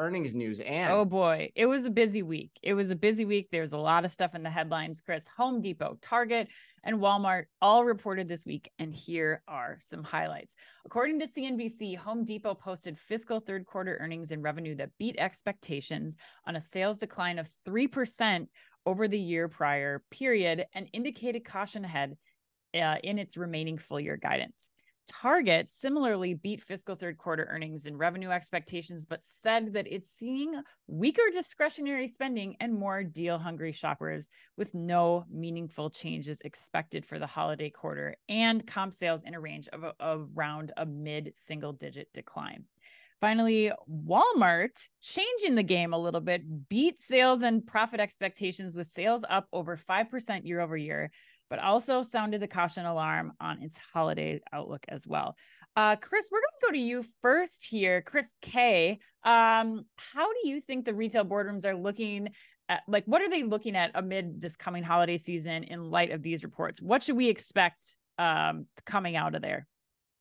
earnings news. And oh boy, it was a busy week. It was a busy week. There's a lot of stuff in the headlines. Chris, Home Depot, Target, and Walmart all reported this week. And here are some highlights. According to CNBC, Home Depot posted fiscal third quarter earnings and revenue that beat expectations on a sales decline of 3% over the year prior period and indicated caution ahead uh, in its remaining full year guidance. Target. Similarly beat fiscal third quarter earnings and revenue expectations, but said that it's seeing weaker discretionary spending and more deal hungry shoppers with no meaningful changes expected for the holiday quarter and comp sales in a range of, of around a mid single digit decline. Finally, Walmart changing the game a little bit, beat sales and profit expectations with sales up over 5% year over year, but also sounded the caution alarm on its holiday outlook as well. Uh, Chris, we're going to go to you first here. Chris K, um, how do you think the retail boardrooms are looking at, like, what are they looking at amid this coming holiday season in light of these reports? What should we expect um, coming out of there?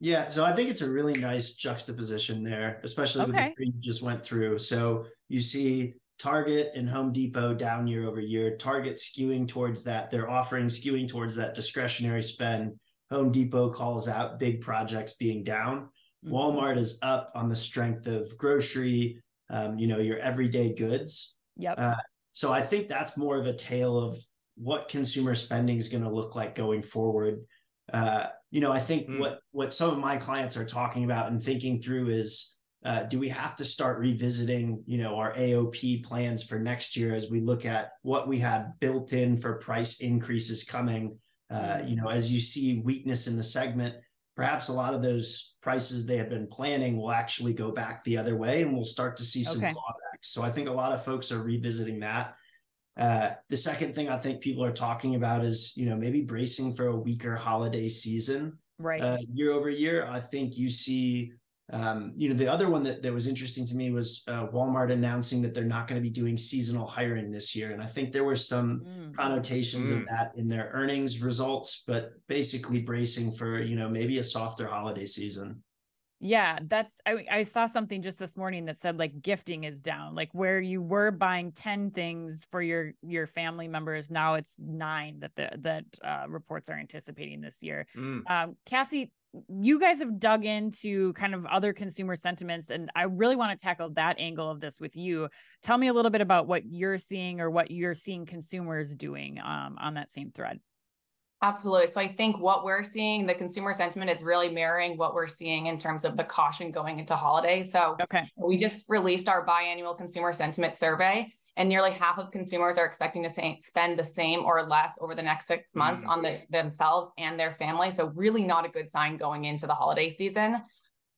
Yeah, so I think it's a really nice juxtaposition there, especially okay. with the three you just went through. So you see Target and Home Depot down year over year. Target skewing towards that. Their offering skewing towards that discretionary spend. Home Depot calls out big projects being down. Mm-hmm. Walmart is up on the strength of grocery, um, you know, your everyday goods. Yep. Uh, so I think that's more of a tale of what consumer spending is going to look like going forward. Uh, you know, I think mm. what what some of my clients are talking about and thinking through is uh, do we have to start revisiting you know our aop plans for next year as we look at what we had built in for price increases coming? Uh, you know as you see weakness in the segment perhaps a lot of those prices they have been planning will actually go back the other way and we'll start to see some okay. clawbacks. So i think a lot of folks are revisiting that. Uh, the second thing i think people are talking about is you know maybe bracing for a weaker holiday season. Right. Uh, year over year i think you see um, you know, the other one that, that was interesting to me was uh, Walmart announcing that they're not going to be doing seasonal hiring this year. And I think there were some mm. connotations mm. of that in their earnings results, but basically bracing for, you know, maybe a softer holiday season. Yeah, that's I, I saw something just this morning that said like gifting is down, like where you were buying 10 things for your your family members, now it's nine that the that uh, reports are anticipating this year. Mm. Um, Cassie, you guys have dug into kind of other consumer sentiments and i really want to tackle that angle of this with you tell me a little bit about what you're seeing or what you're seeing consumers doing um, on that same thread Absolutely. So I think what we're seeing, the consumer sentiment is really mirroring what we're seeing in terms of the caution going into holiday. So okay. we just released our biannual consumer sentiment survey and nearly half of consumers are expecting to say, spend the same or less over the next six months mm-hmm. on the, themselves and their family. So really not a good sign going into the holiday season.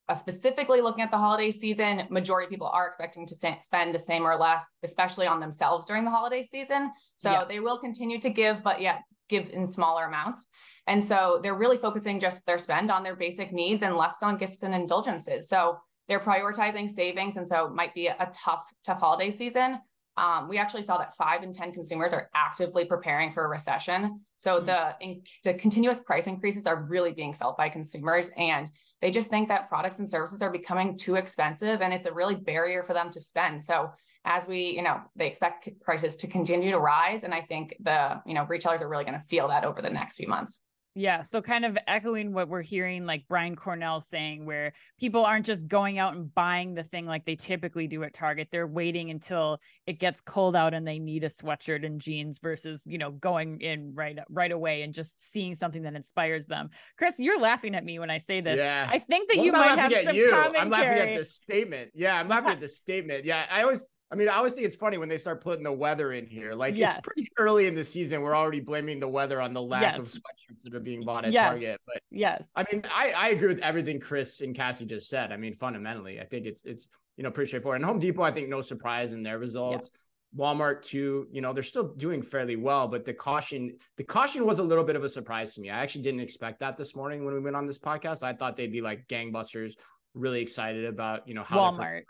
Uh, specifically looking at the holiday season, majority of people are expecting to spend the same or less, especially on themselves during the holiday season. So yeah. they will continue to give, but yet give in smaller amounts. And so they're really focusing just their spend on their basic needs and less on gifts and indulgences. So they're prioritizing savings. And so it might be a tough, tough holiday season um, we actually saw that five in 10 consumers are actively preparing for a recession. So mm-hmm. the, in, the continuous price increases are really being felt by consumers. And they just think that products and services are becoming too expensive and it's a really barrier for them to spend. So as we, you know, they expect prices to continue to rise. And I think the, you know, retailers are really going to feel that over the next few months. Yeah. So kind of echoing what we're hearing, like Brian Cornell saying, where people aren't just going out and buying the thing like they typically do at Target. They're waiting until it gets cold out and they need a sweatshirt and jeans versus, you know, going in right right away and just seeing something that inspires them. Chris, you're laughing at me when I say this. Yeah. I think that you might have some you. commentary. I'm laughing at this statement. Yeah, I'm laughing at this statement. Yeah. I always I mean, obviously, it's funny when they start putting the weather in here. Like, yes. it's pretty early in the season. We're already blaming the weather on the lack yes. of sweatshirts that are being bought at yes. Target. But yes, I mean, I, I agree with everything Chris and Cassie just said. I mean, fundamentally, I think it's it's you know pretty straightforward. And Home Depot, I think, no surprise in their results. Yeah. Walmart too, you know, they're still doing fairly well, but the caution, the caution was a little bit of a surprise to me. I actually didn't expect that this morning when we went on this podcast. I thought they'd be like gangbusters, really excited about, you know, how Walmart.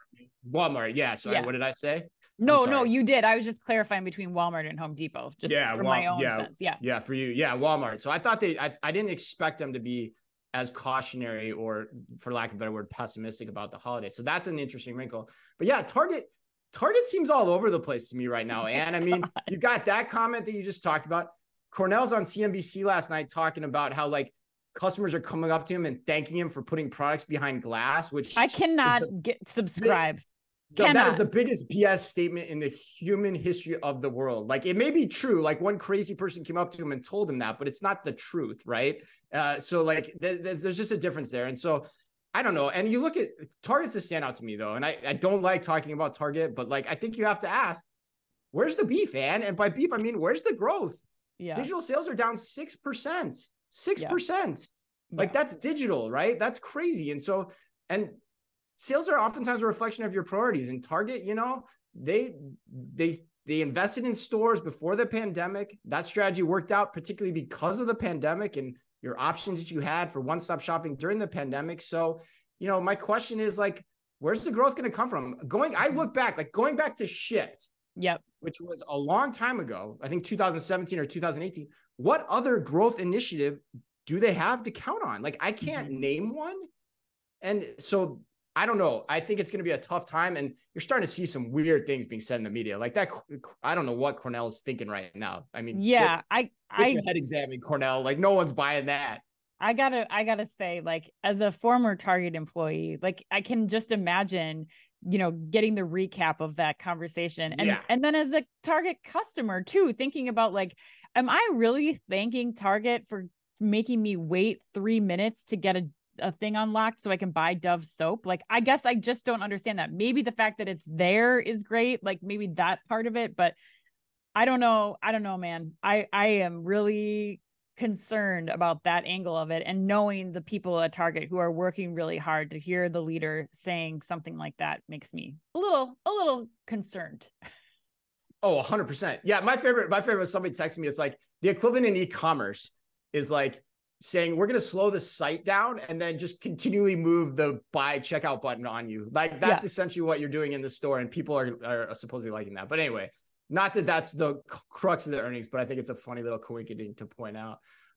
Walmart, yeah. So yeah. what did I say? No, no, you did. I was just clarifying between Walmart and Home Depot, just yeah, for Wal- my own yeah, sense. Yeah. Yeah, for you. Yeah, Walmart. So I thought they I, I didn't expect them to be as cautionary or for lack of a better word, pessimistic about the holiday. So that's an interesting wrinkle. But yeah, Target, Target seems all over the place to me right now. Oh and I mean, you got that comment that you just talked about. Cornell's on CNBC last night talking about how like customers are coming up to him and thanking him for putting products behind glass, which I cannot the, get subscribe. That is the biggest BS statement in the human history of the world. Like it may be true, like one crazy person came up to him and told him that, but it's not the truth, right? Uh, so like th- th- there's just a difference there. And so I don't know. And you look at Target's a standout to me though, and I, I don't like talking about Target, but like I think you have to ask, where's the beef, and and by beef I mean where's the growth? Yeah. Digital sales are down six percent. Six percent. Like yeah. that's digital, right? That's crazy. And so, and sales are oftentimes a reflection of your priorities. And Target, you know, they they they invested in stores before the pandemic. That strategy worked out, particularly because of the pandemic and your options that you had for one-stop shopping during the pandemic. So, you know, my question is like, where's the growth going to come from? Going, I look back, like going back to Shift, Yep. Which was a long time ago, I think 2017 or 2018. What other growth initiative do they have to count on? Like, I can't mm-hmm. name one. And so I don't know. I think it's going to be a tough time, and you're starting to see some weird things being said in the media, like that. I don't know what Cornell is thinking right now. I mean, yeah, get, I, get I your head examined, Cornell. Like, no one's buying that. I gotta, I gotta say, like, as a former Target employee, like, I can just imagine you know getting the recap of that conversation and yeah. and then as a target customer too thinking about like am i really thanking target for making me wait 3 minutes to get a a thing unlocked so I can buy Dove soap. Like I guess I just don't understand that. Maybe the fact that it's there is great, like maybe that part of it, but I don't know. I don't know, man. I I am really concerned about that angle of it and knowing the people at Target who are working really hard to hear the leader saying something like that makes me a little a little concerned. Oh, 100%. Yeah, my favorite my favorite was somebody texting me it's like the equivalent in e-commerce is like saying we're going to slow the site down and then just continually move the buy checkout button on you. Like that's yeah. essentially what you're doing in the store and people are, are supposedly liking that. But anyway, not that that's the crux of the earnings, but I think it's a funny little coincidence to point out.